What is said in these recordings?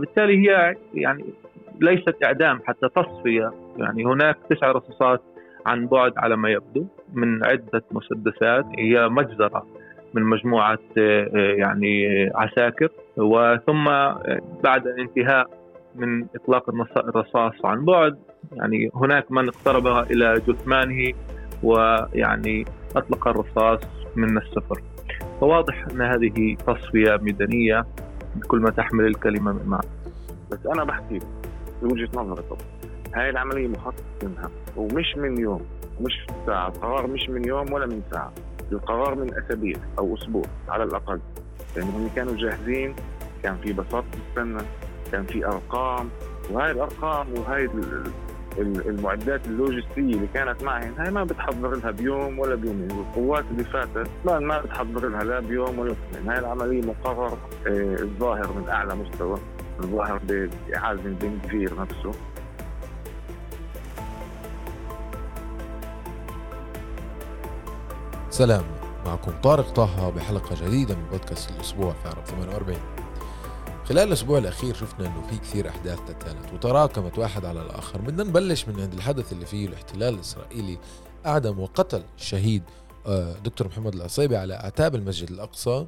بالتالي هي يعني ليست إعدام حتى تصفية. يعني هناك تسع رصاصات عن بعد على ما يبدو من عدة مسدسات. هي مجزرة من مجموعة يعني عساكر. وثم بعد الانتهاء من إطلاق الرصاص عن بعد يعني هناك من اقترب إلى جثمانه ويعني أطلق الرصاص من السفر. فواضح أن هذه تصفية ميدانية. بكل ما تحمل الكلمة من معنى. بس أنا بحكي بوجهه نظري طبعا. هاي العملية مخطط منها ومش من يوم ومش ساعة. القرار مش من يوم ولا من ساعة. القرار من أسابيع أو أسبوع على الأقل. لأن يعني كانوا جاهزين كان في بساطة السنة كان في أرقام وهاي الأرقام وهاي المعدات اللوجستية اللي كانت معهم هاي ما بتحضر لها بيوم ولا بيومين. القوات اللي فاتت ما ما بتحضر لها لا بيوم ولا بيومين. هاي العملية مقرر آه، الظاهر من أعلى مستوى. الظاهر بعازم بن كفير نفسه. سلام. معكم طارق طه بحلقة جديدة من بودكاست الأسبوع في عرب 48 خلال الأسبوع الأخير شفنا أنه في كثير أحداث تتالت وتراكمت واحد على الآخر. بدنا نبلش من عند الحدث اللي فيه الاحتلال الإسرائيلي أعدم وقتل الشهيد آه، دكتور محمد العصيبي على أعتاب المسجد الأقصى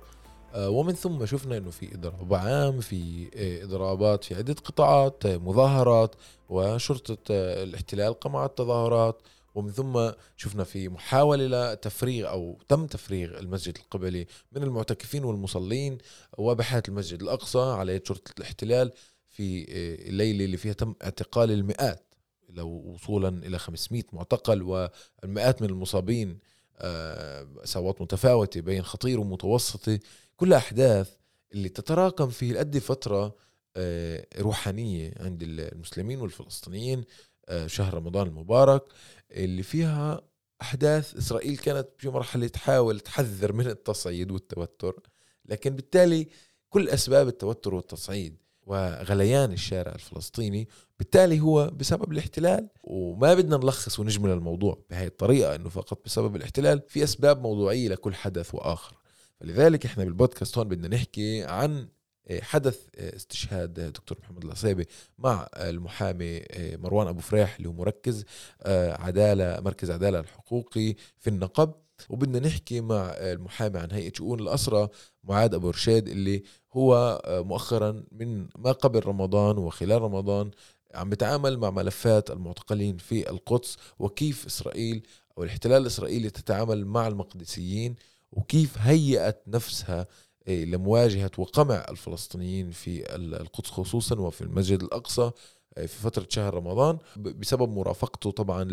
آه، ومن ثم شفنا إنه في إضراب عام في آه، إضرابات في عدة قطاعات مظاهرات وشرطة الاحتلال قمعت تظاهرات ومن ثم شفنا في محاولة لتفريغ أو تم تفريغ المسجد القبلي من المعتكفين والمصلين وبحيرة المسجد الأقصى على يد شرطة الاحتلال في آه، الليلة اللي فيها تم اعتقال المئات لو وصولا إلى 500 معتقل والمئات من المصابين آه، سوات متفاوتة بين خطير ومتوسطة كل أحداث اللي تتراكم في قد فترة آه، روحانية عند المسلمين والفلسطينيين شهر رمضان المبارك. اللي فيها أحداث. إسرائيل كانت في مرحلة تحاول تحذر من التصعيد والتوتر لكن بالتالي كل أسباب التوتر والتصعيد وغليان الشارع الفلسطيني بالتالي هو بسبب الاحتلال. وما بدنا نلخص ونجمل الموضوع بهي الطريقة إنه فقط بسبب الاحتلال في أسباب موضوعية لكل حدث وآخر. فلذلك إحنا بالبودكاست هون بدنا نحكي عن حدث استشهاد دكتور محمد العصيبي مع المحامي مروان أبو فريح اللي هو مركز عدالة مركز عدالة الحقوقي في النقب. وبدنا نحكي مع المحامي عن هيئة شؤون الاسرى معاذ أبو رشيد اللي هو مؤخرا من ما قبل رمضان وخلال رمضان عم بتعامل مع ملفات المعتقلين في القدس وكيف إسرائيل أو الاحتلال الإسرائيلي تتعامل مع المقدسيين وكيف هيئت نفسها لمواجهة وقمع الفلسطينيين في القدس خصوصا وفي المسجد الأقصى إيه، في فترة شهر رمضان بسبب مرافقته طبعا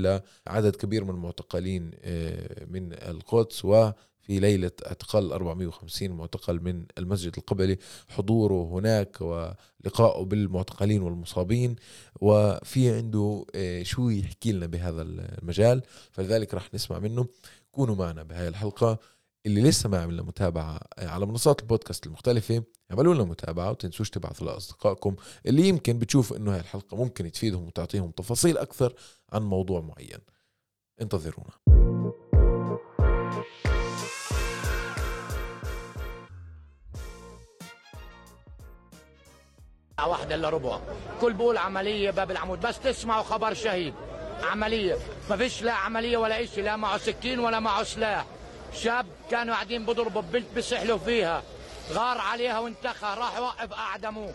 لعدد كبير من المعتقلين إيه، من القدس وفي ليلة اعتقال 450 معتقل من المسجد القبلي. حضوره هناك ولقائه بالمعتقلين والمصابين وفي عنده شو يحكي لنا بهذا المجال. فلذلك راح نسمع منه. كونوا معنا بهاي الحلقة. اللي لسه ما عملنا متابعة على منصات البودكاست المختلفة. اعملوا لنا متابعة وتنسوش تبعثوا لأصدقائكم اللي يمكن بتشوفوا إنه هاي الحلقة ممكن تفيدهم وتعطيهم تفاصيل أكثر عن موضوع معين. انتظرونا. واحدة إلا ربع كل بقول عملية باب العمود بس تسمعوا خبر شهيد. عملية ما فيش لا عملية ولا إشي لا معه سكين ولا معه سلاح. شاب كانوا قاعدين بضربوا بنت بسحلوا فيها. غار عليها وانتخى راح وقف اعدموه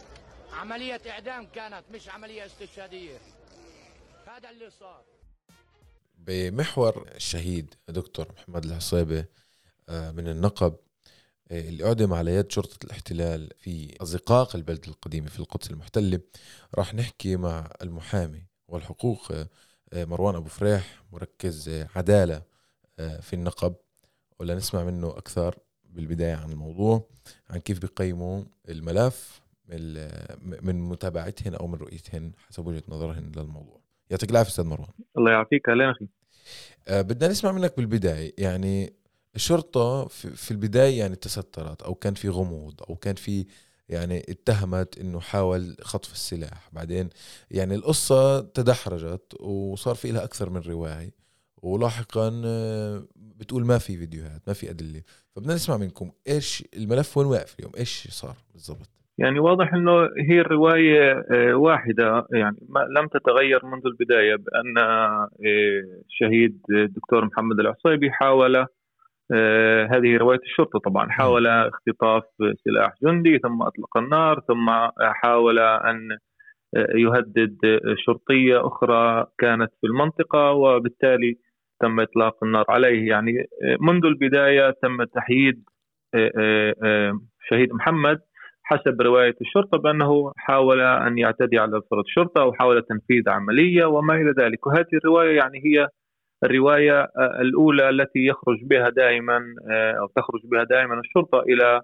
عملية إعدام كانت مش عملية استشهادية. هذا اللي صار. بمحور الشهيد دكتور محمد العصيبة آه، من النقب آه، اللي أعدم على يد شرطة الاحتلال في أزقاق البلد القديمة في القدس المحتلة راح نحكي مع المحامي والحقوق آه، مروان أبو فريح مركز عدالة في النقب. ولا نسمع منه أكثر بالبداية عن الموضوع عن كيف بيقيموا الملف من متابعتهن أو من رؤيتهن حسب وجهة نظرهن للموضوع. يعطيك العافية أستاذ مروان. الله يعافيك. أهلا أخي. أه بدنا نسمع منك بالبداية. يعني الشرطة في البداية يعني تسترت أو كان في غموض أو كان في يعني اتهمت إنه حاول خطف السلاح. بعدين يعني القصة تدحرجت وصار في لها أكثر من رواية. ولاحقا آه، بتقول ما في فيديوهات ما في أدلة. فبدنا نسمع منكم إيش الملف وين واقف اليوم؟ إيش صار بالضبط؟ يعني واضح إنه هي الرواية آه، واحدة. يعني ما لم تتغير منذ البداية بأن الشهيد الدكتور محمد العصيبي حاول هذه رواية الشرطة طبعا. حاول اختطاف سلاح جندي ثم أطلق النار ثم حاول أن يهدد شرطية أخرى كانت في المنطقة. وبالتالي تم إطلاق النار عليه. يعني منذ البداية تم تحييد شهيد محمد حسب رواية الشرطة بأنه حاول أن يعتدي على فرد الشرطة وحاول تنفيذ عملية وما إلى ذلك. وهذه الرواية يعني هي الرواية الأولى التي يخرج بها دائما أو تخرج بها دائما الشرطة إلى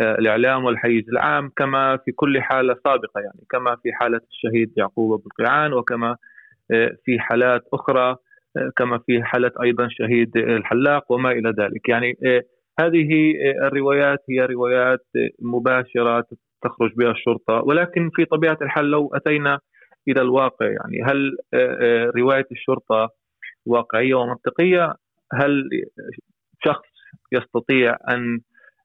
الإعلام والحيز العام كما في كل حالة سابقة. يعني كما في حالة الشهيد يعقوب أبو القيعان وكما في حالات أخرى. كما في حالة أيضا شهيد الحلاق وما إلى ذلك يعني هذه الروايات هي روايات مباشرة تخرج بها الشرطة ولكن في طبيعة الحال لو أتينا إلى الواقع يعني هل رواية الشرطة واقعية ومنطقية؟ هل شخص يستطيع أن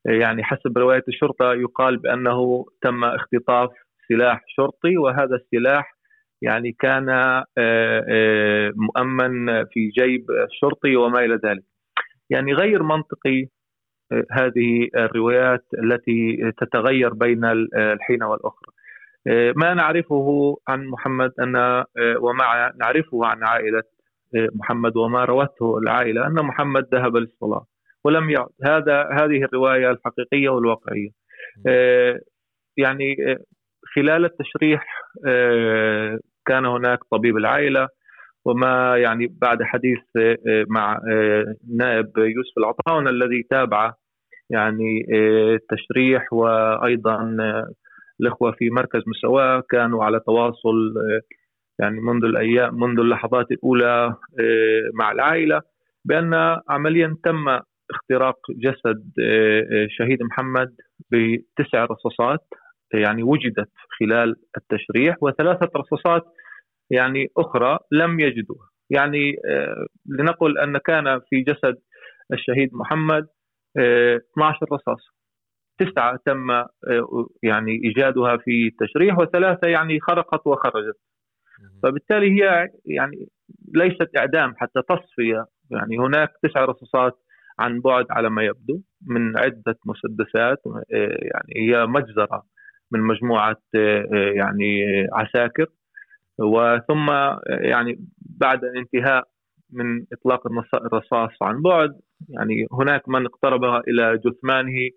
يعني حسب رواية الشرطة يقال بأنه تم اختطاف سلاح شرطي وهذا السلاح يعني كان مؤمن في جيب الشرطي وما إلى ذلك. يعني غير منطقي هذه الروايات التي تتغير بين الحين والأخرى. ما نعرفه عن محمد أن وما نعرفه عن عائلة محمد وما روته العائلة أن محمد ذهب للصلاة ولم يعد هذا هذه الرواية الحقيقية والواقعية. يعني خلال التشريح كان هناك طبيب العائلة وما يعني بعد حديث مع نائب يوسف العطاون الذي تابع يعني التشريح وأيضا الإخوة في مركز مساواة كانوا على تواصل يعني منذ الأيام منذ اللحظات الأولى مع العائلة بأن عمليا تم اختراق جسد شهيد محمد بتسع رصاصات. يعني وجدت خلال التشريح وثلاثة رصاصات يعني أخرى لم يجدوها. يعني لنقل أن كان في جسد الشهيد محمد 12 رصاص تسعة تم يعني إيجادها في التشريح وثلاثة يعني خرقت وخرجت. فبالتالي هي يعني ليست إعدام حتى تصفية. يعني هناك تسع رصاصات عن بعد على ما يبدو من عدة مسدسات يعني هي مجزرة. من مجموعة يعني عساكر. وثم يعني بعد انتهاء من إطلاق الرصاص عن بعد يعني هناك من اقترب إلى جثمانه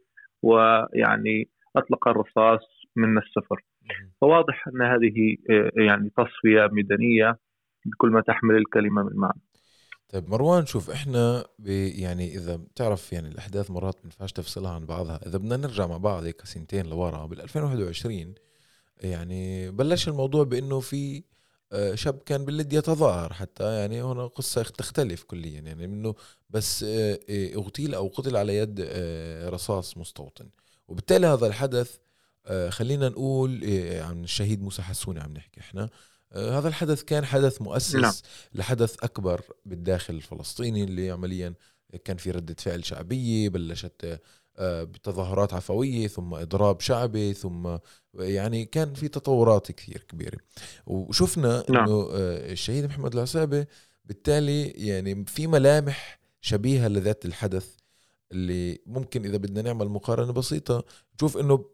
ويعني أطلق الرصاص من السفر. فواضح أن هذه يعني تصفية ميدانية بكل ما تحمل الكلمة من معنى. طيب مروان شوف إحنا يعني إذا بتعرف يعني الأحداث مرات بنفعش تفصلها عن بعضها. إذا بدنا نرجع مع بعض هيك سنتين لورا بال 2021 يعني بلش الموضوع بإنه في آه، شاب كان باللد يتظاهر حتى يعني هنا قصة تختلف كليا يعني منه بس آه، آه، أغتيل أو قتل على يد رصاص مستوطن. وبالتالي هذا الحدث خلينا نقول عن الشهيد موسى حسوني عم نحكي إحنا. هذا الحدث كان حدث مؤسس نعم. لحدث أكبر بالداخل الفلسطيني اللي عمليا كان في ردة فعل شعبية بلشت بتظاهرات عفوية ثم إضراب شعبي ثم يعني كان في تطورات كثير كبيرة وشفنا نعم. أنه آه، الشهيد محمد العسابة بالتالي يعني في ملامح شبيهة لذات الحدث اللي ممكن إذا بدنا نعمل مقارنة بسيطة نشوف أنه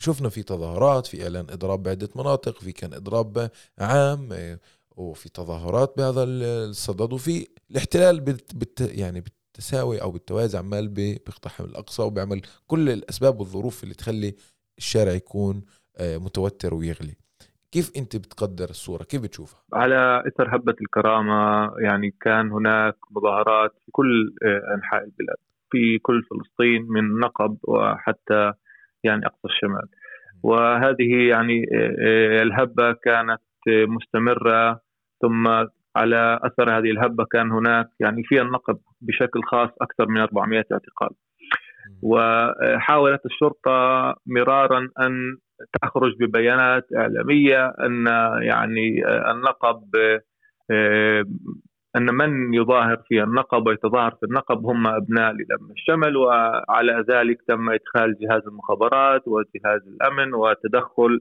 شفنا في تظاهرات في إعلان إضراب بعدة مناطق في كان إضراب عام آه، وفي تظاهرات بهذا الصدد وفي الاحتلال بت بت يعني بالتساوي أو بالتوازي عمال بيقتحم الأقصى وبيعمل كل الأسباب والظروف اللي تخلي الشارع يكون آه، متوتر ويغلي. كيف أنت بتقدر الصورة؟ كيف بتشوفها؟ على إثر هبة الكرامة يعني كان هناك مظاهرات في كل آه، أنحاء البلاد في كل فلسطين من نقب وحتى يعني أقصى الشمال. وهذه يعني آه، الهبة كانت مستمرة ثم على أثر هذه الهبة كان هناك يعني في النقب بشكل خاص أكثر من 400 اعتقال. وحاولت الشرطة مرارا أن تخرج ببيانات إعلامية أن يعني النقب أن من يظاهر في النقب ويتظاهر في النقب هم أبناء للأمن الشمل وعلى ذلك تم إدخال جهاز المخابرات وجهاز الأمن وتدخل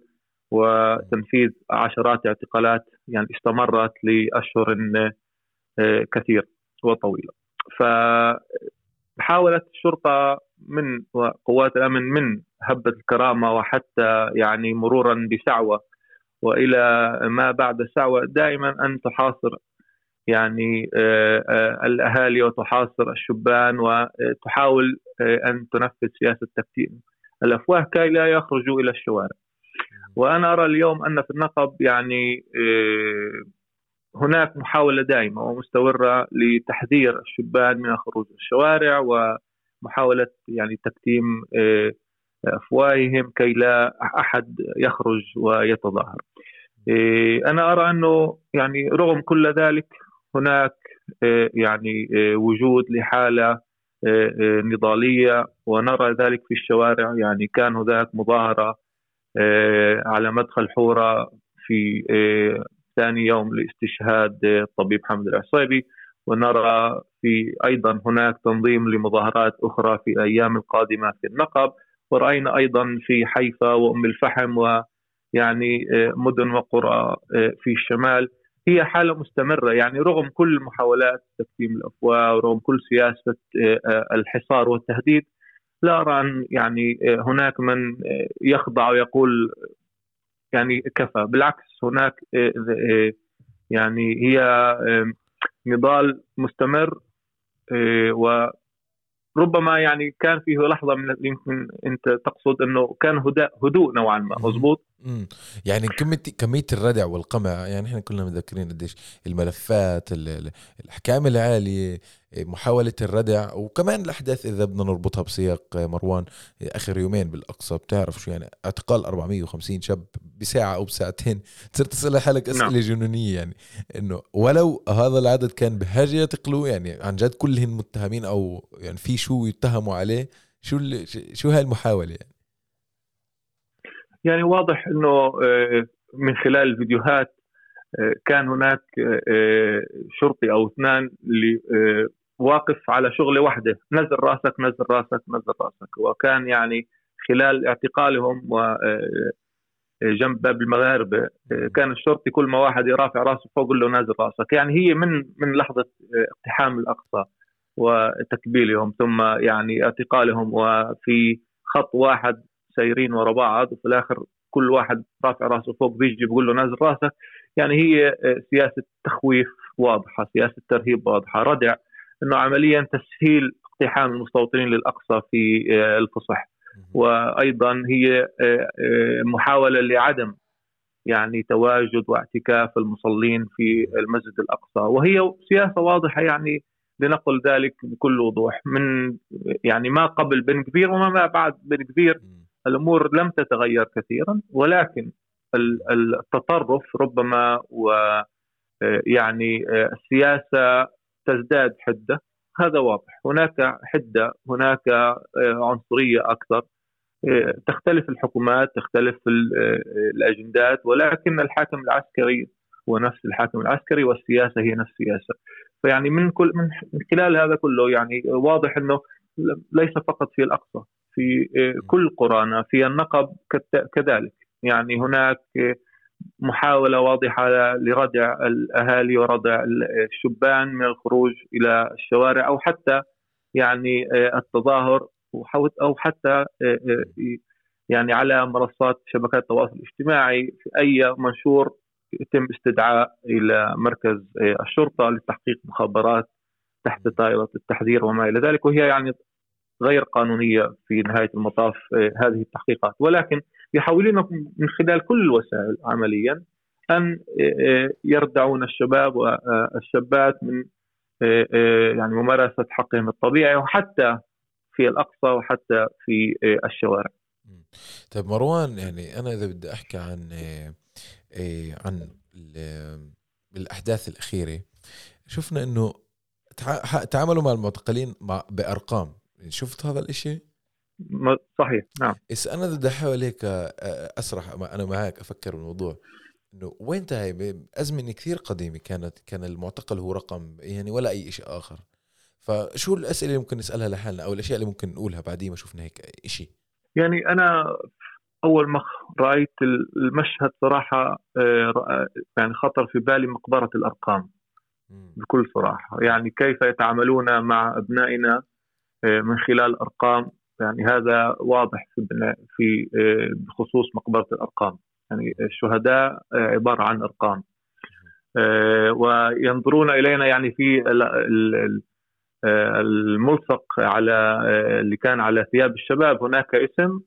وتنفيذ عشرات اعتقالات يعني استمرت لأشهر آه، كثير وطويلة. فحاولت الشرطة من وقوات الأمن من هبة الكرامة وحتى يعني مرورا بسعوة وإلى ما بعد السعوه دائما أن تحاصر يعني آه، آه، الأهالي وتحاصر الشبان وتحاول آه، أن تنفذ سياسة تكتيم الأفواه كي لا يخرجوا إلى الشوارع. وأنا أرى اليوم أن في النقب يعني هناك محاولة دائمه ومستمرة لتحذير الشبان من الخروج الشوارع ومحاولة يعني تكتيم أفواههم كي لا أحد يخرج ويتظاهر. أنا أرى أنه يعني رغم كل ذلك هناك آه، يعني آه، وجود لحالة آه، نضالية ونرى ذلك في الشوارع. يعني كان هناك مظاهرة على مدخل حورة في ثاني يوم لاستشهاد الطبيب حمد العصيبي. ونرى في أيضا هناك تنظيم لمظاهرات أخرى في الأيام القادمة في النقب. ورأينا أيضا في حيفا وأم الفحم ويعني مدن وقرى في الشمال. هي حالة مستمرة. يعني رغم كل محاولات تكتيم الافواه ورغم كل سياسة آه، آه، الحصار والتهديد لا أرى أن يعني آه، هناك من يخضع ويقول يعني كفى. بالعكس هناك يعني هي نضال مستمر وربما يعني كان فيه لحظة من يمكن أنت تقصد أنه كان هدوء نوعا ما. مضبوط؟ امم يعني كمية كمية الردع والقمع يعني إحنا كلنا متذكرين قديش الملفات الأحكام العالية محاولة الردع وكمان الأحداث إذا بدنا نربطها بسياق مروان آخر يومين بالأقصى بتعرف شو يعني اعتقال 450 شاب بساعة أو بساعتين صرت تسأل حالك نعم. جنونية يعني إنه ولو هذا العدد كان بحاجة يعتقلوه يعني عن جد كلهم متهمين أو يعني في شو يتهموا عليه شو شو هاي المحاولة يعني يعني واضح إنه آه، من خلال الفيديوهات آه، كان هناك آه، شرطي أو اثنان اللي واقف على شغلة واحدة نزل رأسك نزل رأسك نزل رأسك. وكان يعني خلال اعتقالهم و جنب باب المغاربة كان الشرطي كل ما واحد يرافع رأسه فوق له نازل رأسك. يعني هي من من لحظة اقتحام الأقصى وتكبيلهم ثم يعني اعتقالهم. وفي خط واحد سايرين ورا بعض وفي الآخر كل واحد رافع راسه فوق بيجي بيقول له نازل راسك. يعني هي آه، سياسة تخويف واضحة سياسة ترهيب واضحة. ردع إنه عمليا تسهيل اقتحام المستوطنين للأقصى في آه، الفصح. وأيضا هي آه، محاولة لعدم يعني تواجد واعتكاف المصلين في المسجد الأقصى. وهي سياسة واضحة يعني لنقل ذلك بكل وضوح. من يعني ما قبل بن كبير وما بعد بن كبير. الأمور لم تتغير كثيرا ولكن التطرف ربما و يعني السياسة تزداد حدة. هذا واضح. هناك حدة هناك عنصرية أكثر. تختلف الحكومات تختلف الأجندات ولكن الحاكم العسكري هو نفس الحاكم العسكري والسياسة هي نفس السياسة. فيعني من كل من خلال هذا كله يعني واضح إنه ليس فقط في الأقصى. في آه، كل قرانا في النقب كذلك. يعني هناك آه، محاولة واضحة لردع الأهالي وردع الشبان من الخروج إلى الشوارع أو حتى يعني آه، التظاهر أو حتى يعني على منصات شبكات التواصل الاجتماعي في أي منشور يتم استدعاء إلى مركز الشرطة لتحقيق مخابرات تحت طائرة التحذير وما إلى ذلك. وهي يعني غير قانونية في نهاية المطاف آه، هذه التحقيقات. ولكن يحاولون من خلال كل الوسائل عمليا أن آه، آه، يردعون الشباب والشابات من يعني ممارسة حقهم الطبيعي وحتى في الأقصى وحتى في الشوارع. طيب مروان يعني أنا إذا بدي أحكي عن عن الأحداث الأخيرة شفنا إنه تعاملوا مع المعتقلين بأرقام. شفت هذا الإشي؟ صحيح نعم. بس أنا بدي أحاول هيك أسرح أنا معك أفكر بالموضوع. إنه وين هاي ازمنه كثير قديمة كانت كان المعتقل هو رقم يعني ولا أي شيء آخر. فشو الأسئلة اللي ممكن نسألها لحالنا أو الأشياء اللي ممكن نقولها بعدين ما شفنا هيك شيء يعني أنا أول ما رأيت المشهد صراحة آه، يعني خطر في بالي مقبرة الأرقام. بكل صراحة. يعني كيف يتعاملون مع أبنائنا؟ آه، من خلال أرقام يعني هذا واضح في في آه، بخصوص مقبرة الأرقام. يعني الشهداء عبارة عن أرقام. وينظرون إلينا يعني في الملصق على اللي كان على ثياب الشباب. هناك اسم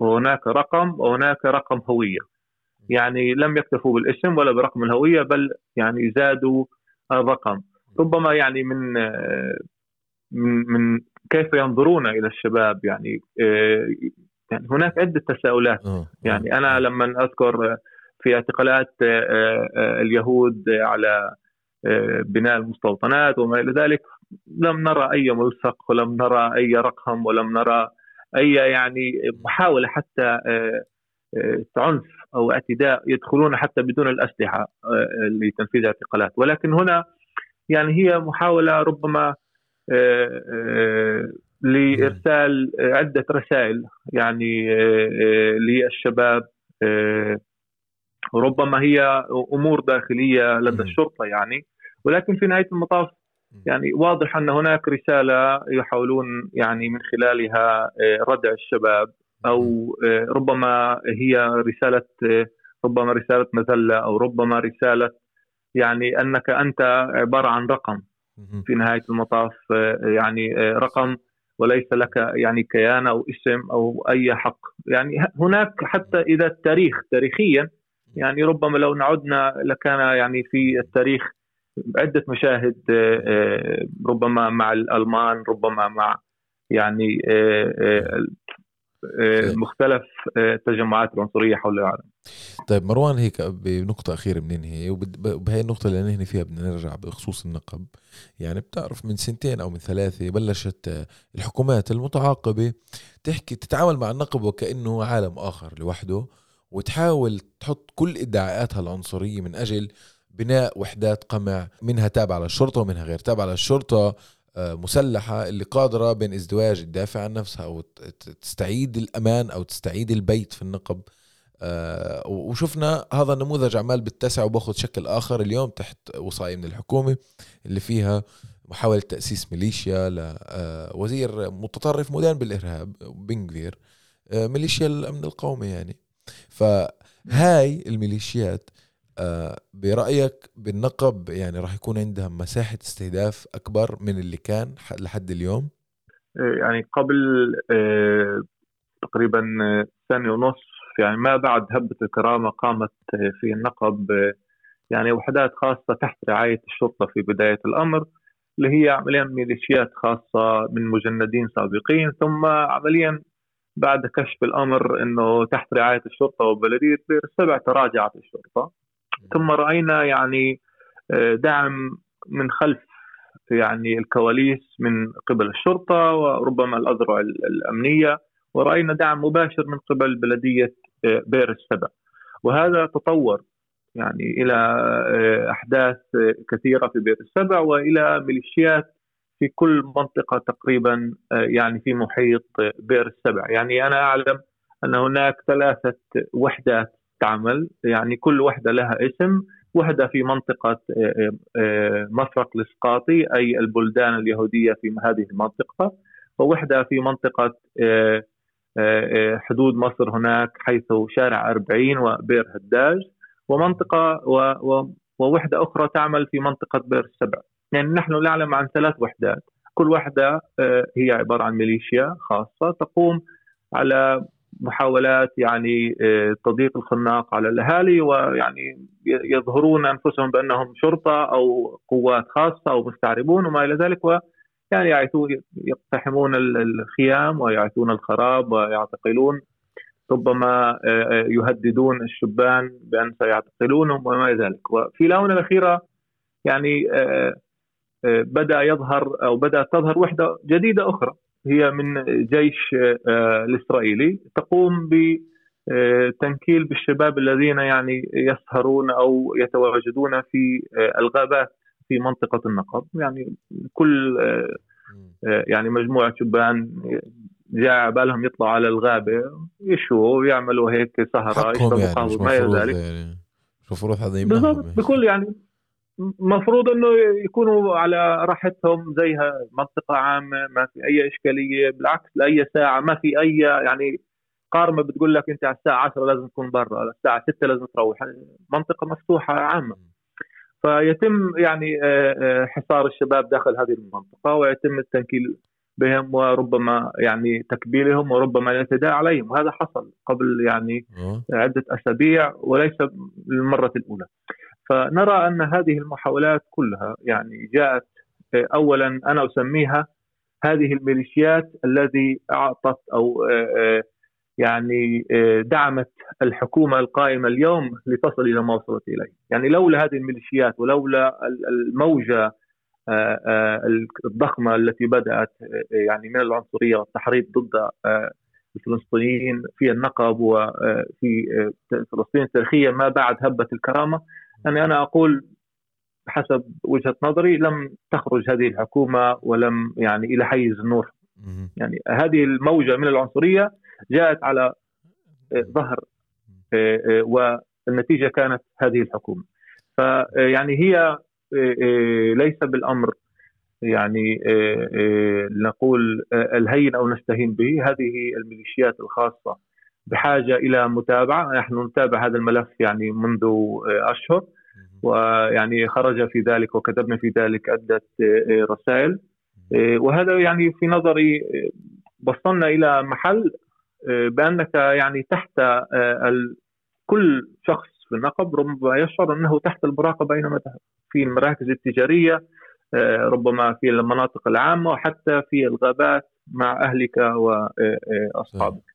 وهناك رقم وهناك رقم هوية. يعني لم يكتفوا بالاسم ولا برقم الهوية بل يعني زادوا الرقم. ربما يعني من من من كيف ينظرون إلى الشباب؟ يعني يعني هناك عدة تساؤلات. آه، آه. يعني أنا لما أذكر في اعتقالات آه، اليهود على بناء المستوطنات وما إلى ذلك لم نرى أي ملصق ولم نرى أي رقم ولم نرى أي يعني محاولة حتى آه، آه، عنف أو اعتداء يدخلون حتى بدون الأسلحة آه، لتنفيذ اعتقالات. ولكن هنا يعني هي محاولة ربما لإرسال عدة رسائل يعني للشباب ربما هي أمور داخلية لدى الشرطة يعني ولكن في نهاية المطاف يعني واضح أن هناك رسالة يحاولون يعني من خلالها آه، ردع الشباب أو آه، ربما هي رسالة آه، ربما رسالة مذلة أو ربما رسالة يعني أنك أنت عبارة عن رقم. في نهاية المطاف يعني رقم وليس لك يعني كيان أو اسم أو أي حق. يعني هناك حتى إذا التاريخ تاريخيا يعني ربما لو نعدنا لكان يعني في التاريخ عدة مشاهد آه، آه، ربما مع الألمان ربما مع يعني آه، مختلف التجمعات العنصرية حول العالم. طيب مروان هيك بنقطة أخيرة بننهي وبهي النقطة اللي ننهي فيها بدنا نرجع بخصوص النقب. يعني بتعرف من سنتين أو من ثلاثة بلشت الحكومات المتعاقبة تحكي تتعامل مع النقب وكأنه عالم آخر لوحده وتحاول تحط كل إدعاءاتها العنصرية من أجل بناء وحدات قمع منها تابعة للشرطة ومنها غير تابعة للشرطة. آه، مسلحة اللي قادرة بين ازدواج تدافع عن نفسها أو تستعيد الأمان أو تستعيد البيت في النقب. آه، وشفنا هذا النموذج عمال بتسع وباخذ شكل آخر اليوم تحت وصاية من الحكومة اللي فيها محاولة تأسيس ميليشيا لوزير آه، متطرف مدان بالإرهاب بنغفير ميليشيا الأمن القومي يعني. فهاي الميليشيات آه، برأيك بالنقب يعني راح يكون عندها مساحة استهداف أكبر من اللي كان لحد اليوم؟ آه، يعني قبل آه، تقريبا سنة ونصف يعني ما بعد هبة الكرامة قامت في النقب يعني وحدات خاصة تحت رعاية الشرطة في بداية الأمر اللي هي عمليا ميليشيات خاصة من مجندين سابقين ثم عمليا بعد كشف الأمر أنه تحت رعاية الشرطة وبلدية بير السبع تراجعت الشرطة ثم رأينا يعني آه، دعم من خلف يعني الكواليس من قبل الشرطة وربما الأذرع الأمنية ورأينا دعم مباشر من قبل بلدية آه، بئر السبع وهذا تطور يعني إلى آه، أحداث كثيرة في بئر السبع وإلى ميليشيات في كل منطقة تقريبا يعني في محيط بئر السبع يعني أنا أعلم أن هناك ثلاثة وحدات تعمل يعني كل وحدة لها اسم وحدة في منطقة آه، آه، مفرق الإسقاطي أي البلدان اليهودية في هذه المنطقة. ووحدة في منطقة آه، حدود مصر هناك حيث شارع 40 وبئر هداج ومنطقة ووحدة أخرى تعمل في منطقة بئر السبع. يعني نحن نعلم عن ثلاث وحدات. كل وحدة هي عبارة عن ميليشيا خاصة تقوم على محاولات يعني آه، تضييق الخناق على الأهالي ويعني يظهرون أنفسهم بأنهم شرطة أو قوات خاصة أو مستعربون وما إلى ذلك ويعني يقتحمون الخيام ويعثون الخراب ويعتقلون. ربما آه، آه، يهددون الشبان بأن سيعتقلونهم وما إلى ذلك. وفي الآونة الأخيرة يعني بدأ يظهر أو بدأت تظهر وحدة جديدة أخرى. هي من جيش آه، الإسرائيلي. تقوم ب آه، تنكيل بالشباب الذين يعني يسهرون أو يتواجدون في آه، الغابات في منطقة النقب. يعني كل آه، يعني مجموعة شبان جاء بالهم يطلعوا على الغابة يشوا ويعملوا هيك سهرة يشربوا يعني قهوة ما إلى ذلك. يعني المفروض هذا بالضبط بكل يعني مفروض إنه يكونوا على راحتهم زيها منطقة عامة ما في أي إشكالية بالعكس لأي ساعة ما في أي يعني قارمة بتقول لك أنت على الساعة 10 لازم تكون برا على الساعة 6 لازم تروح منطقة مفتوحة عامة. فيتم يعني آه، آه، حصار الشباب داخل هذه المنطقة ويتم التنكيل بهم وربما يعني تكبيرهم وربما الاعتداء عليهم. وهذا حصل قبل يعني عدة أسابيع وليس للمرة الأولى. فنرى أن هذه المحاولات كلها يعني جاءت آه، اولا أنا أسميها هذه الميليشيات الذي أعطت أو يعني آه، دعمت الحكومة القائمة اليوم لتصل إلى ما وصلت إليه، يعني لولا هذه الميليشيات ولولا الموجة آه، آه، الضخمة التي بدأت يعني من العنصرية والتحريض ضد الفلسطينيين في النقب وفي فلسطين التاريخية ما بعد هبة الكرامة يعني أنا أقول حسب وجهة نظري لم تخرج هذه الحكومة ولم يعني إلى حيز النور. يعني هذه الموجة من العنصرية جاءت على آه، ظهر آه، آه، والنتيجة كانت هذه الحكومة. فيعني هي ليس بالأمر يعني نقول الهين أو نستهين به. هذه الميليشيات الخاصة بحاجة إلى متابعة. نحن نتابع هذا الملف يعني منذ أشهر. ويعني خرج في ذلك وكتبنا في ذلك عدة رسائل. وهذا يعني في نظري وصلنا إلى محل بأنك يعني تحت آه، كل شخص في النقب ربما يشعر أنه تحت المراقبة أينما ذهب في المراكز التجارية آه، ربما في المناطق العامة وحتى في الغابات مع أهلك واصحابك.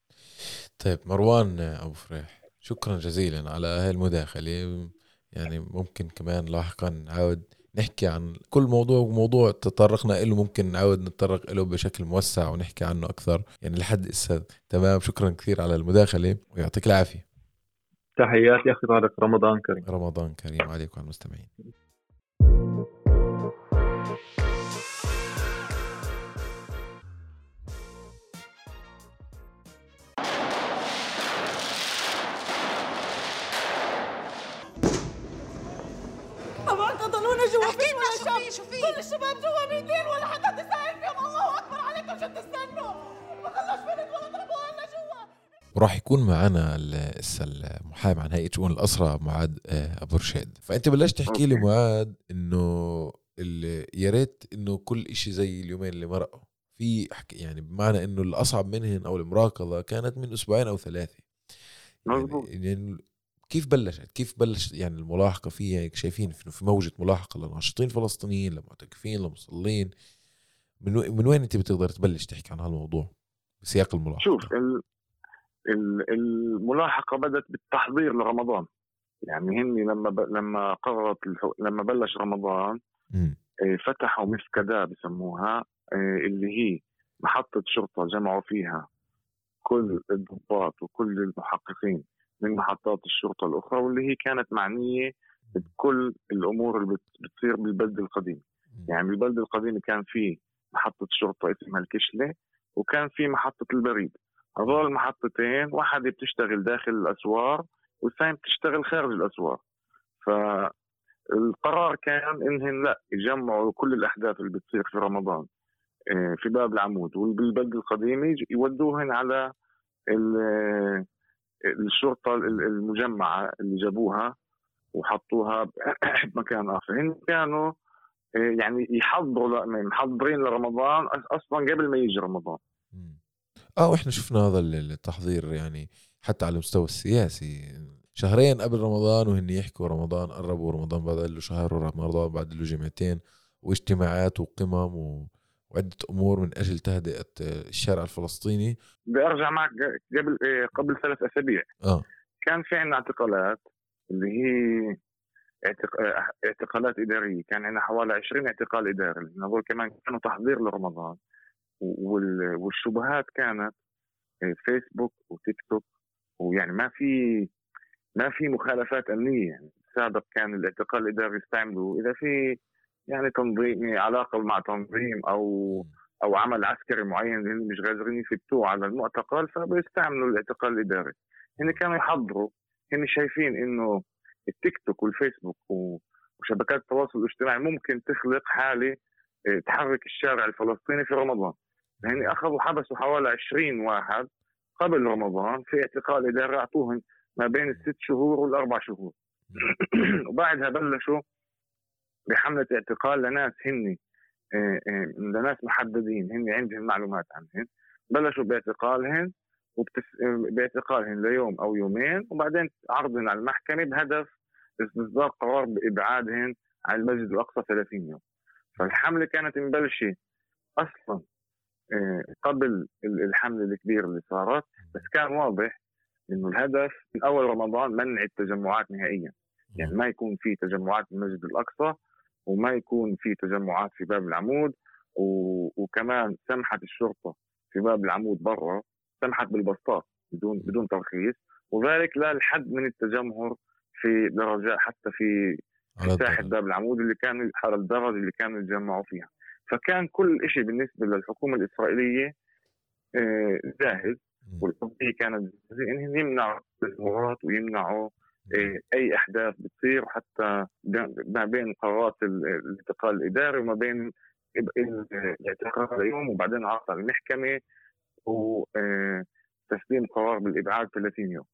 طيب مروان أبو فريح شكرا جزيلا على هاي المداخلة. يعني ممكن كمان لاحقا نعاود نحكي عن كل موضوع وموضوع تطرقنا له ممكن نعود نتطرق له بشكل موسع ونحكي عنه أكثر. يعني لحد هسه تمام شكرا كثير على المداخلة ويعطيك العافية. تحياتي أخي طارق رمضان كريم. رمضان كريم عليكم وعلى المستمعين. شوفي كل الشباب جوا ميتين ولا حتى تساعد فيهم الله اكبر عليكم شو تستنوا ما خلاش بنت ولا ضربوها لنا جوا. وراح يكون معنا لسه المحامي عن هيئة شؤون الاسرى معاد آه، أبو رشاد. فأنت بلشت تحكي لي معاد إنه يا ريت إنه كل إشي زي اليومين اللي مرقوا. في يعني بمعنى إنه الأصعب منهن أو المراكضه كانت من أسبوعين أو ثلاثة. مظبوط. يعني, يعني كيف بلشت؟ كيف بلش يعني الملاحقة فيها هيك شايفين في موجة ملاحقة لناشطين فلسطينيين لمعتكفين لمصلين من من وين أنت بتقدر تبلش تحكي عن هالموضوع؟ بسياق الملاحقة. شوف ال... ال... الملاحقة بدأت بالتحضير لرمضان. يعني هن لما ب... لما قررت. لما بلش رمضان م. آه، فتحوا مفكدة بسموها آه، اللي هي محطة شرطة جمعوا فيها كل الضباط وكل المحققين. من محطات الشرطة الأخرى واللي هي كانت معنية بكل الأمور اللي بتصير بالبلد القديم. يعني بالبلد القديم كان في محطة شرطة اسمها الكشلة وكان في محطة البريد. هذول المحطتين واحدة بتشتغل داخل الأسوار والثانية بتشتغل خارج الأسوار. فالقرار كان إنهم لا يجمعوا كل الأحداث اللي بتصير في رمضان آه، في باب العمود. وبالبلد القديمة يودوهن على الشرطة المجمعة اللي جابوها وحطوها بمكان آخر. هن كانوا آه، يعني يحضروا محضرين لرمضان أصلا قبل ما يجي رمضان. آه وإحنا شفنا هذا التحضير يعني حتى على المستوى السياسي. شهرين قبل رمضان وهن يحكوا رمضان قربوا رمضان بعد له شهر ورمضان بعد له جمعتين واجتماعات وقمم و... وعدة أمور من أجل تهدئة الشارع الفلسطيني. بدي أرجع معك قبل قبل ثلاث أسابيع. آه. كان في عندنا اعتقالات اللي هي اعتقالات إدارية. كان عندنا حوالي 20 اعتقال إداري. هذول كمان كانوا تحضير لرمضان. والشبهات كانت فيسبوك وتيك توك. ويعني ما في ما في مخالفات أمنية. يعني السابق كان الاعتقال الإداري يستعمله إذا في يعني تنظيم علاقة مع تنظيم أو أو عمل عسكري معين اللي مش قادرين يثبتوه على المعتقل فبيستعملوا الاعتقال الإداري. هن كانوا يحضروا هن شايفين إنه التيك توك والفيسبوك وشبكات التواصل الاجتماعي ممكن تخلق حالة آه، تحرك الشارع الفلسطيني في رمضان. يعني أخذوا حبسوا حوالي 20 واحد قبل رمضان في اعتقال إداري أعطوهم ما بين الست شهور والأربع شهور. وبعدها بلشوا بحملة اعتقال لناس هن آه، آه، لناس محددين هن عندهم معلومات عنهم بلشوا باعتقالهم وبتس... باعتقالهم ليوم أو يومين وبعدين عرضهم على المحكمة بهدف استصدار قرار بابعادهم عن المسجد الأقصى 30 يوم. فالحملة كانت مبلشة أصلا آه، قبل الحملة الكبيرة اللي صارت بس كان واضح إنه الهدف من أول رمضان منع التجمعات نهائيا. يعني ما يكون في تجمعات في المسجد الأقصى وما يكون في تجمعات في باب العمود وكمان سمحت الشرطة في باب العمود برا سمحت بالبسطات بدون بدون ترخيص وذلك لا الحد من التجمهر في درجات حتى في ساحه باب العمود اللي كان على الدرجة اللي كانوا يتجمعوا فيها. فكان كل شيء بالنسبة للحكومة الإسرائيلية آه، جاهز والقضية كانت إنهم يمنعوا التجمهرات ويمنعوا أي أحداث بتصير حتى ما بين قرارات الانتقال الإداري وما بين الاعتقال اليوم وبعدين عرض المحكمة وتسليم آه، قرار بالإبعاد 30 يوم.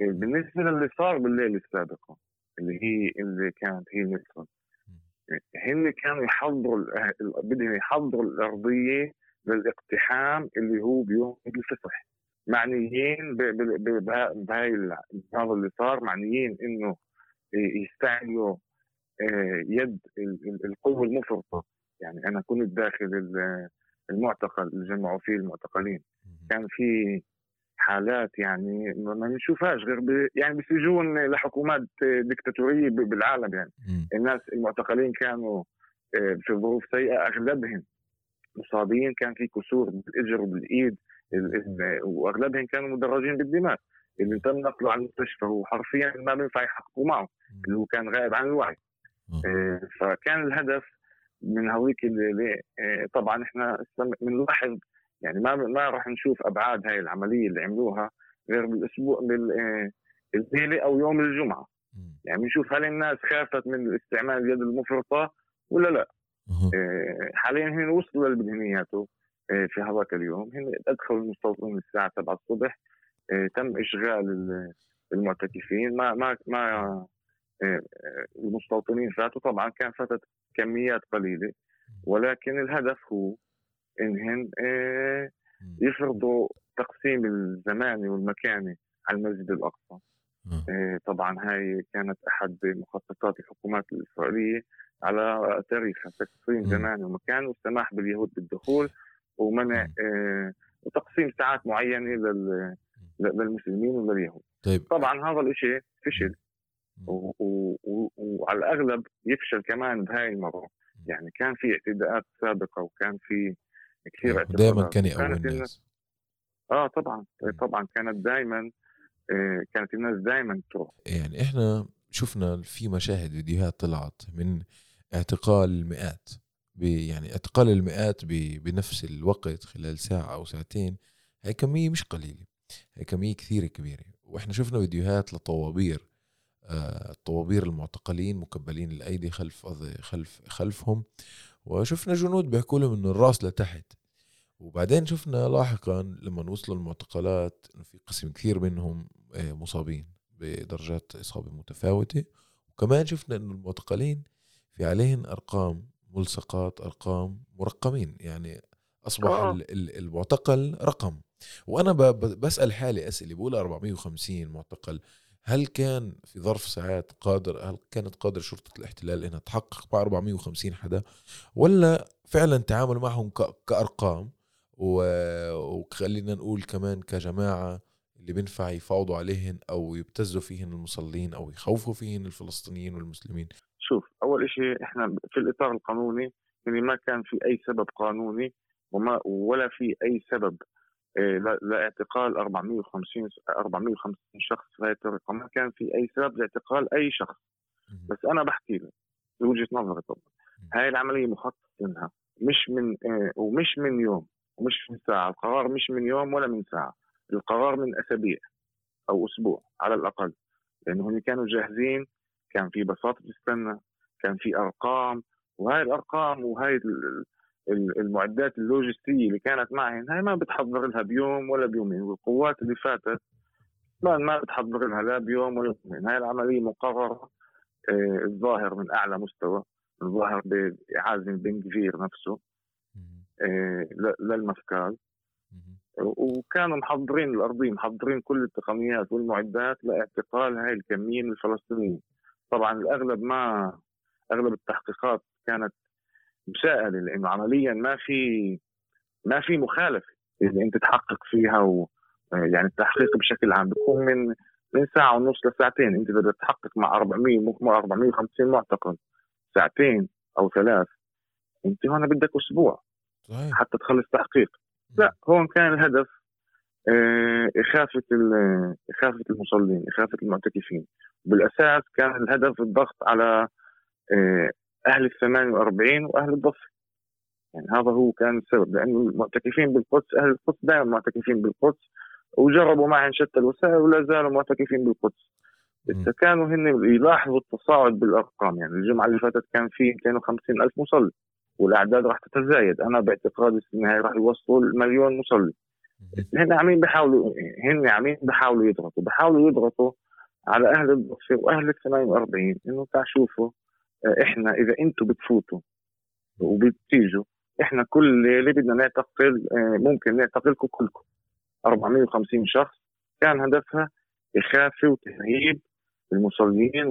بالنسبة للي صار بالليله السابقة اللي هي اللي كانت هي نصف هن كانوا يحضروا بدهم يحضروا الأرضية للإقتحام اللي هو بيوم الفصح معنيين بهاي هذا اللي صار معنيين إنه يستعملوا آه، يد القوة المفرطة. يعني أنا كنت داخل المعتقل اللي جمعوا فيه المعتقلين. كان في حالات يعني ما بنشوفهاش غير ب... يعني بسجون لحكومات ديكتاتورية بالعالم يعني. م. الناس المعتقلين كانوا آه، في ظروف سيئة أغلبهم مصابين. كان في كسور بالإجر وبالإيد. وأغلبهم كانوا مدرجين بالدماء اللي تم نقله على المستشفى هو حرفيا ما بينفع يحققوا معه اللي هو كان غائب عن الوعي. آه، فكان الهدف من هذيك اللي آه، طبعا إحنا بنلاحظ يعني ما ما راح نشوف أبعاد هاي العملية اللي عملوها غير بالأسبوع بالليله أو يوم الجمعة. يعني بنشوف هل الناس خافت من استعمال اليد المفرطة ولا لا. آه، حاليا هن وصلوا للبدهنياته آه، في هذاك اليوم. هن أدخلوا المستوطنين الساعة 7 الصبح. آه، تم إشغال المعتكفين. ما ما ما المستوطنين فاتوا. طبعا كان فاتت كميات قليلة. ولكن الهدف هو انهم آه، يفرضوا تقسيم الزماني والمكاني على المسجد الأقصى. آه، طبعا هاي كانت أحد مخططات الحكومات الإسرائيلية على تاريخها تقسيم زماني ومكان والسماح باليهود بالدخول. ومنع آه، وتقسيم ساعات معينة للمسلمين ولليهود. طيب. طبعا هذا الشيء فشل. وعلى الأغلب يفشل كمان بهاي المرة. يعني كان في اعتداءات سابقة وكان في كثير دائما كان يقوي الناس. آه طبعا. طبعا كانت دائما آه، كانت الناس دائما تروح. يعني إحنا شفنا في مشاهد فيديوهات طلعت من اعتقال المئات. يعني اعتقال المئات بنفس الوقت خلال ساعة أو ساعتين هي كمية مش قليلة هي كمية كثير كبيرة. وإحنا شفنا فيديوهات لطوابير آه، الطوابير المعتقلين مكبلين الأيدي خلف خلف خلفهم وشفنا جنود بيحكوا لهم إنه الرأس لتحت. وبعدين شفنا لاحقا لما وصلوا المعتقلات إنه في قسم كثير منهم آه، مصابين بدرجات إصابة متفاوتة. وكمان شفنا إنه المعتقلين في عليهم أرقام ملصقات أرقام مرقمين يعني أصبح آه. المعتقل رقم. وأنا بسأل حالي أسئلة بقول 450 معتقل. هل كان في ظرف ساعات قادر هل كانت قادرة شرطة الاحتلال إنها تحقق ب 450 حدا؟ ولا فعلا تعاملوا معهم كأرقام؟ وخلينا نقول كمان كجماعة اللي بينفع يفاوضوا عليهن أو يبتزوا فيهن المصلين أو يخوفوا فيهن الفلسطينيين والمسلمين. شوف أول شيء إحنا في الإطار القانوني اللي ما كان في أي سبب قانوني وما ولا في أي سبب لاعتقال 450 450 شخص في هذه الطريقة ما كان في أي سبب لاعتقال أي شخص. بس أنا بحكي لك بوجهه نظري طبعا. هاي العملية مخطط منها مش من آه، ومش من يوم ومش من ساعة. القرار مش من يوم ولا من ساعة. القرار من أسابيع أو أسبوع على الأقل. لأنه هم كانوا جاهزين كان في بساطة تستنى كان في أرقام وهاي الأرقام وهاي المعدات اللوجستية اللي كانت معهم هاي ما بتحضر لها بيوم ولا بيومين والقوات اللي فاتت ما ما بتحضر لها لا بيوم ولا بيومين. هاي العملية مقررة آه، الظاهر من أعلى مستوى الظاهر بعازم بن كفير نفسه آه، للمفكال وكانوا محضرين الأرضية محضرين كل التقنيات والمعدات لإعتقال هاي الكمية من الفلسطينيين. طبعا الأغلب ما أغلب التحقيقات كانت مساءلة لأنه عمليا ما في ما في مخالفة اللي أنت تحقق فيها و يعني التحقيق بشكل عام بيكون من من ساعة ونص لساعتين. أنت بدك تحقق مع 400 مع 450 معتقل ساعتين أو ثلاث. أنت هون بدك أسبوع صحيح. حتى تخلص تحقيق. لا هون كان الهدف إخافة إخافة المصلين إخافة المعتكفين. بالأساس كان الهدف الضغط على آه، أهل ال 48 وأهل الضفة يعني هذا هو كان السبب لأنه المعتكفين بالقدس أهل القدس دائما معتكفين بالقدس وجربوا معهم شتى الوسائل ولا زالوا معتكفين بالقدس. بس كانوا هن يلاحظوا التصاعد بالأرقام يعني الجمعة اللي فاتت كان في 250 ألف مصلي والأعداد راح تتزايد. أنا باعتقادي السنة هاي راح يوصلوا المليون مصلي. هن عمين بحاولوا هن عمين بحاولوا يضغطوا. بحاولوا يضغطوا على أهل الضفه وأهل ال 48 إنه تعال شوفوا آه، إحنا إذا أنتم بتفوتوا وبتيجوا إحنا كل ليله بدنا نعتقل آه، ممكن نعتقلكم كلكم. 450 شخص كان هدفها إخافة وتهييب المصلين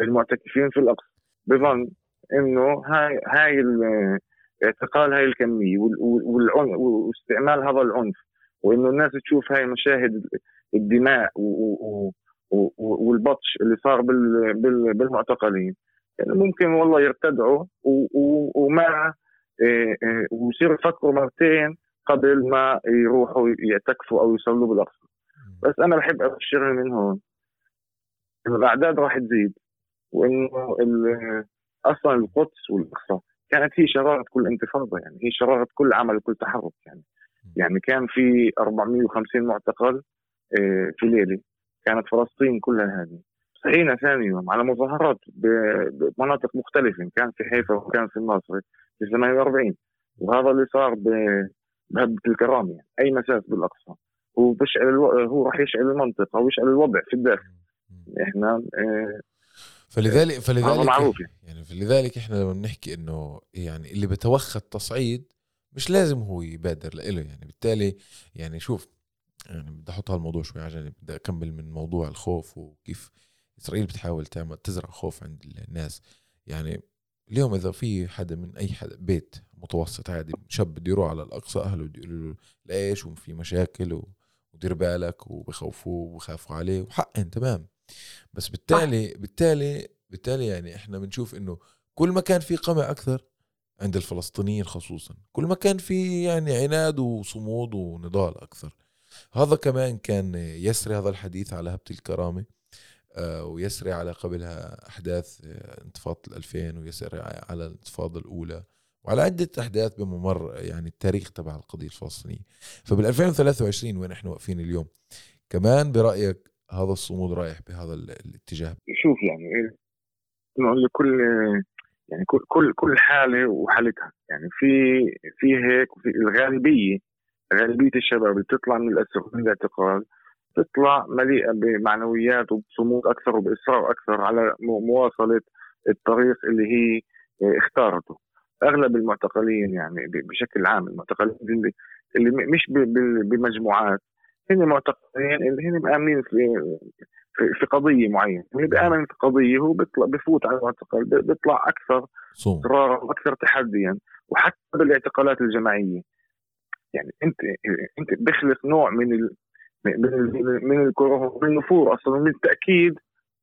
والمعتكفين في الأقصى. بظن إنه هاي هاي اعتقال هاي والعنف واستعمال هذا العنف وإنه الناس تشوف هاي مشاهد الدماء والبطش اللي صار بالمعتقلين يعني ممكن والله يرتدعوا وما إيه، إيه، ويصيروا يفكروا مرتين قبل ما يروحوا يعتكفوا أو يصلوا بالاقصى بس أنا بحب أبشرهم من هون. الأعداد راح تزيد وإنه أصلا القدس والأقصى كانت هي شرارة كل انتفاضة يعني هي شرارة كل عمل وكل تحرك يعني. يعني كان في 450 معتقل آه، في ليله كانت فلسطين كلها هذه. صحينا ثاني يوم على مظاهرات بمناطق مختلفة كان في حيفا وكان في الناصري في 48 وهذا اللي صار بهبة الكرامة يعني أي مساس بالأقصى. هو بيشعل ألو... هو راح يشعل المنطقة ويشعل الوضع في الداخل. إحنا آه فلذلك فلذلك معروف يعني. يعني فلذلك إحنا لما بنحكي إنه يعني اللي بتوخى التصعيد مش لازم هو يبادر له يعني بالتالي يعني شوف يعني بدي أحط هالموضوع شوي على جنب بدي أكمل من موضوع الخوف وكيف إسرائيل بتحاول تعمل تزرع خوف عند الناس يعني اليوم إذا في حدا من أي حدا بيت متوسط عادي شاب بده يروح على الأقصى أهله بده يقولوا له ليش وفي مشاكل. ودير بالك وبخوفوه وبخافوا عليه وحقن تمام بس بالتالي بالتالي بالتالي يعني إحنا بنشوف إنه كل ما كان في قمع أكثر عند الفلسطينيين خصوصا كل ما كان في يعني عناد وصمود ونضال أكثر. هذا كمان كان يسري هذا الحديث على هبة الكرامة آه، ويسري على قبلها أحداث آه، انتفاضة الألفين ويسري على الانتفاضة الأولى وعلى عدة أحداث بممر يعني التاريخ تبع القضية الفلسطينية. فبال 2023 وين إحنا واقفين اليوم؟ كمان برأيك هذا الصمود رايح بهذا الاتجاه؟ شوف يعني لكل يعني كل كل كل حالة وحالتها. يعني في في هيك وفي الغالبية غالبية الشباب اللي بتطلع من الاسر من الاعتقال تطلع مليئة بمعنويات وبصمود أكثر وباصرار أكثر على مواصلة الطريق اللي هي اختارته. أغلب المعتقلين يعني بشكل عام المعتقلين اللي مش بمجموعات هن معتقلين اللي هن مآمنين في في قضية معينة. اللي بآمن في قضية هو بيطلع بفوت على المعتقل بيطلع أكثر اصرارا وأكثر تحديا وحتى بالاعتقالات الجماعية. يعني انت أنت بيخلق نوع من ال من الكره من النفور أصلا من التأكيد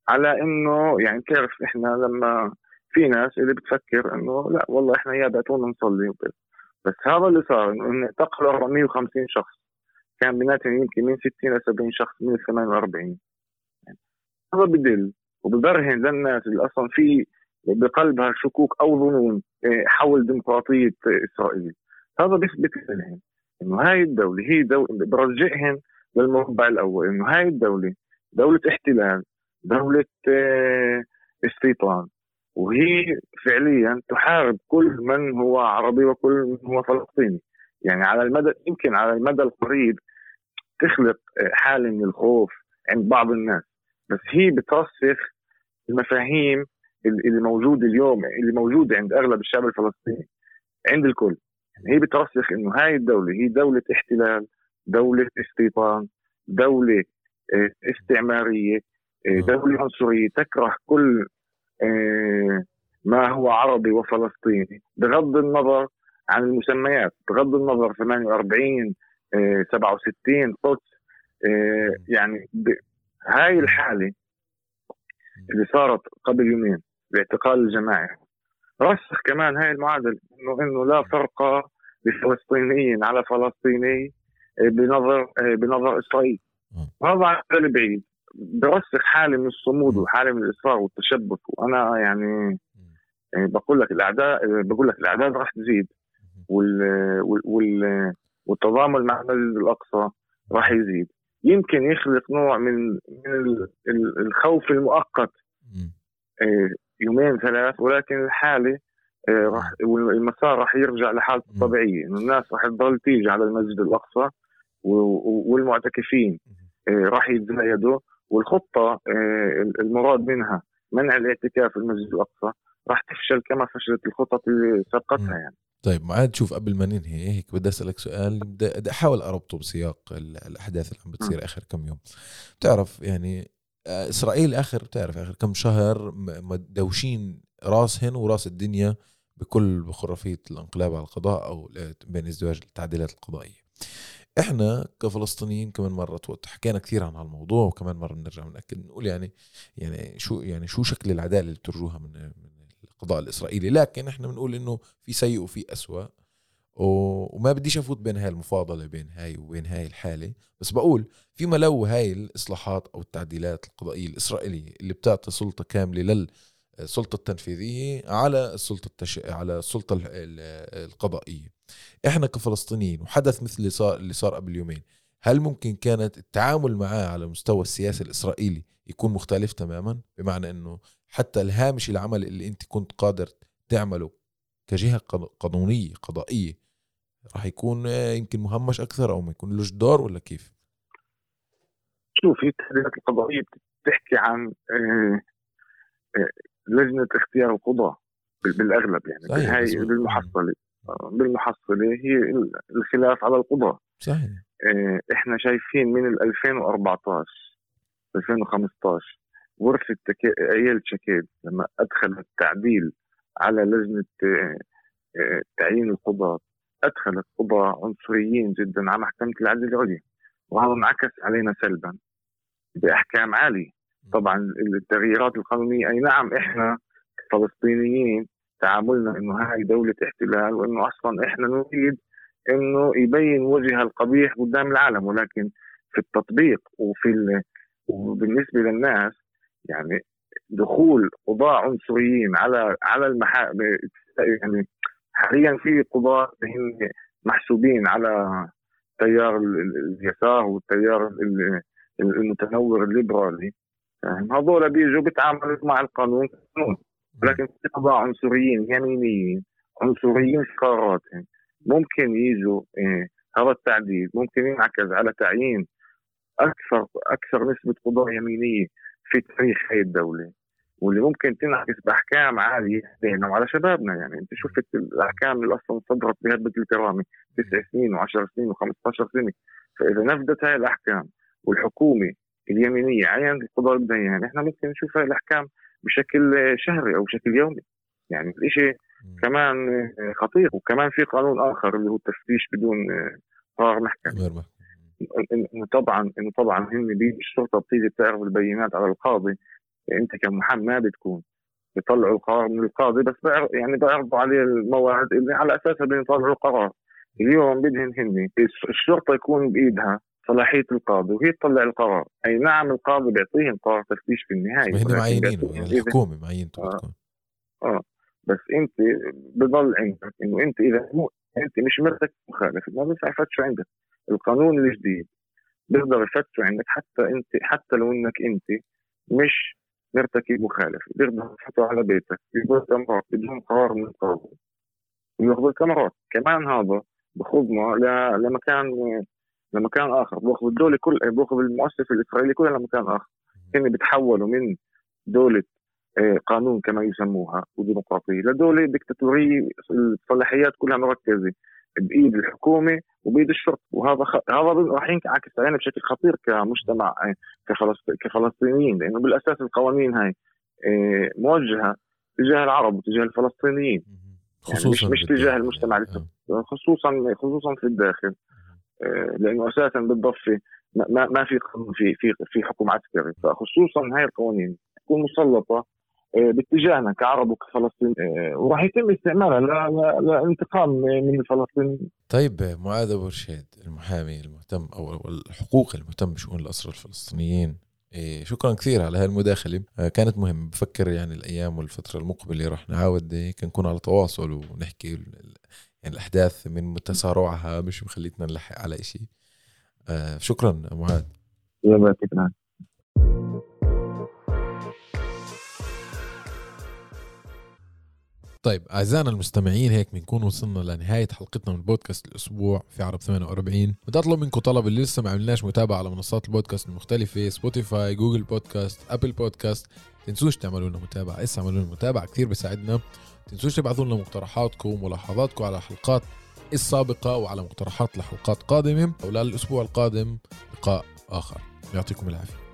على إنه يعني تعرف إحنا لما في ناس اللي بتفكر إنه لا والله إحنا يا بعتونا نصلي وكذا. بس هذا اللي صار إنه اعتقلوا 450 شخص. كان بيناتهم يمكن من 60 ل 70 شخص من ال 48 هذا بدل. وببرهن للناس اللي أصلا في بقلبها شكوك أو ظنون آه، حول ديمقراطية إسرائيل. هذا بيثبت لهم إنه هاي الدولة هي دولة برجعهم للمربع الأول إنه هاي الدولة دولة احتلال دولة آه، استيطان. وهي فعليا تحارب كل من هو عربي وكل من هو فلسطيني. يعني على المدى يمكن على المدى القريب تخلق آه، حالة من الخوف عند بعض الناس. بس هي بترسخ المفاهيم اللي موجودة اليوم اللي موجودة عند أغلب الشعب الفلسطيني عند الكل. يعني هي بترسخ إنه هاي الدولة هي دولة احتلال دولة استيطان دولة آه، استعمارية آه، دولة عنصرية تكره كل ما هو عربي وفلسطيني. بغض النظر عن المسميات. بغض النظر 48 67 قدس يعني هاي الحالة اللي صارت قبل يومين باعتقال الجماعي رسخ كمان هاي المعادلة انه إنه لا فرق لفلسطينيين على فلسطيني بنظر بنظر اسرائيل هذا على بعيد. برسخ حالة من الصمود وحالة من الإصرار والتشبث وأنا يعني يعني بقول لك الاعداء بقول لك الأعداد راح تزيد. وال وال والتضامن مع المسجد الأقصى راح يزيد. يمكن يخلق نوع من من الخوف المؤقت. آه، يومين ثلاث ولكن الحالة آه، راح والمسار راح يرجع لحالته الطبيعية. إنه الناس راح تضل تيجي على المسجد الأقصى والمعتكفين آه، راح يتزايدوا. والخطة المراد منها منع الاعتكاف في المسجد الأقصى راح تفشل كما فشلت الخطط اللي سبقتها يعني. طيب معاد شوف قبل ما ننهي هيك بدي أسألك سؤال بدي أحاول أربطه بسياق الأحداث اللي عم بتصير آخر كم يوم. بتعرف يعني آه، إسرائيل آخر بتعرف آخر كم شهر مدوشين راسهن وراس الدنيا بكل بخرافية الانقلاب على القضاء أو بين ازدواج التعديلات القضائية. إحنا كفلسطينيين كمان مرة حكينا كثير عن هالموضوع وكمان مرة بنرجع بنأكد نقول يعني يعني شو يعني شو شكل العدالة اللي بترجوها من القضاء الإسرائيلي لكن إحنا بنقول إنه في سيء وفي أسوأ. وما بديش أفوت بين هاي المفاضلة بين هاي وبين هاي الحالة. بس بقول فيما لو هاي الإصلاحات أو التعديلات القضائية الإسرائيلية اللي بتعطي سلطة كاملة للسلطه التنفيذية على السلطة التش... على السلطة القضائية. إحنا كفلسطينيين وحدث مثل اللي صار اللي صار قبل يومين هل ممكن كانت التعامل معاه على مستوى السياسي الإسرائيلي يكون مختلف تماما؟ بمعنى إنه حتى الهامش العمل اللي انت كنت قادر تعمله كجهة قانونية قضائية راح يكون يمكن مهمش أكثر أو ما يكون له دور ولا كيف؟ شوفي التحديات القضائية بتحكي عن آه، آه، لجنة اختيار القضاه بالأغلب يعني صحيح هاي بالمحصلة. آه، بالمحصلة هي الخلاف على القضاه صحيح. إحنا شايفين من 2014 2015 غرفة عيال شكيد لما أدخلت تعديل على لجنة آه، آه، تعيين القضاة أدخلت قضاة عنصريين جدا على محكمة العدل العليا وهذا انعكس علينا سلبا بأحكام عالية. طبعا التغييرات القانونية أي نعم إحنا فلسطينيين تعاملنا إنه هاي دولة احتلال وإنه أصلا إحنا نريد إنه يبين وجهها القبيح قدام العالم ولكن في التطبيق وفي وبالنسبة للناس يعني دخول قضاة عنصريين على على المحا يعني حاليا في قضاة محسوبين على تيار اليسار والتيار المتنور الليبرالي. هذول بيجوا بيتعاملوا مع القانون. لكن في قضاة عنصريين يمينيين عنصريين في قراراتهم ممكن يجوا إيه هذا التعديل ممكن ينعكس على تعيين أكثر أكثر نسبة قضاه يمينية. في تاريخ هاي الدولة واللي ممكن تنعكس بأحكام عاليه علينا وعلى شبابنا. يعني أنت شفت الأحكام اللي أصلا صدرت بهبه الكرامة تسع سنين و10 سنين و15 سنة. فإذا نفذت هاي الأحكام والحكومة اليمينية عينت القضاء الديان إحنا ممكن نشوف هاي الأحكام بشكل شهري أو بشكل يومي. يعني الشيء كمان خطير وكمان في قانون آخر اللي هو التفتيش بدون قرار محكمة. إنه طبعا إنه طبعا هن الشرطة بتيجي بتعرف البينات على القاضي. أنت كمحامي ما بتكون. بيطلعوا القرار من القاضي بس يعني بيعرضوا عليه المواد اللي على أساسها بدهم يطلعوا القرار. اليوم بدهن هن الشرطة يكون بإيدها صلاحية القاضي وهي تطلع القرار. أي نعم القاضي بيعطيهم قرار تفتيش في النهاية. ولكن معينينه يعني الحكومة معينته آه. آه. بس أنت بضل عندك إنه أنت إذا مو أنت مش مرتكب مخالفه ما بينفع يفتشوا عندك. القانون الجديد بيقدر يفتشوا عندك حتى انت حتى لو انك انت مش مرتكب مخالفة بيقدروا يفتحوا على بيتك يجيبوا كاميرات بدون قرار من القاضي. وياخذوا الكاميرات. كمان هذا بخضنا لمكان لمكان آخر. باخذ الدولة كل باخذ المؤسسة الإسرائيلية كلها لمكان آخر. هن بتحولوا من دولة آه، قانون كما يسموها وديمقراطية لدولة دكتاتوريه الصلاحيات كلها مركزة. بإيد الحكومة وبإيد الشرطة. وهذا خ... هذا راح ينعكس علينا بشكل خطير كمجتمع آه، كفلسط... كفلسطينيين لأنه بالأساس القوانين هاي آه، موجهة تجاه العرب وتجاه الفلسطينيين. يعني مش مش تجاه المجتمع آه. خصوصا خصوصا في الداخل. لأنه أساسا بالضفة ما- ما في في في في حكم عسكري فخصوصا هاي القوانين تكون مسلطة باتجاهنا كعرب وكفلسطين آه، وراح يتم استعمالها ل- ل- لانتقام من الفلسطينيين طيب معاذ أبو رشيد المحامي المهتم أو الحقوق المهتم بشؤون الاسرى الفلسطينيين إيه شكرا كثير على هاي المداخلة آه، كانت مهمة. بفكر يعني الأيام والفترة المقبلة رح نعاود هيك نكون على تواصل ونحكي يعني الأحداث من تسارعها مش مخليتنا نلحق على إشي. آه شكرا معاذ. يا بارك طيب أعزائنا المستمعين هيك بنكون وصلنا لنهاية حلقتنا من بودكاست الأسبوع في عرب 48 بدي أطلب منكم طلب اللي لسه ما عملناش متابعة على منصات البودكاست المختلفة Spotify Google Podcast Apple Podcast تنسوش تعملوا لنا متابعة. اسا اعملوا لنا متابعة؟ كثير بيساعدنا. تنسوش تبعثوا لنا مقترحاتكم وملاحظاتكم على الحلقات السابقة وعلى مقترحات لحلقات قادمة. وللأسبوع القادم لقاء آخر. يعطيكم العافية.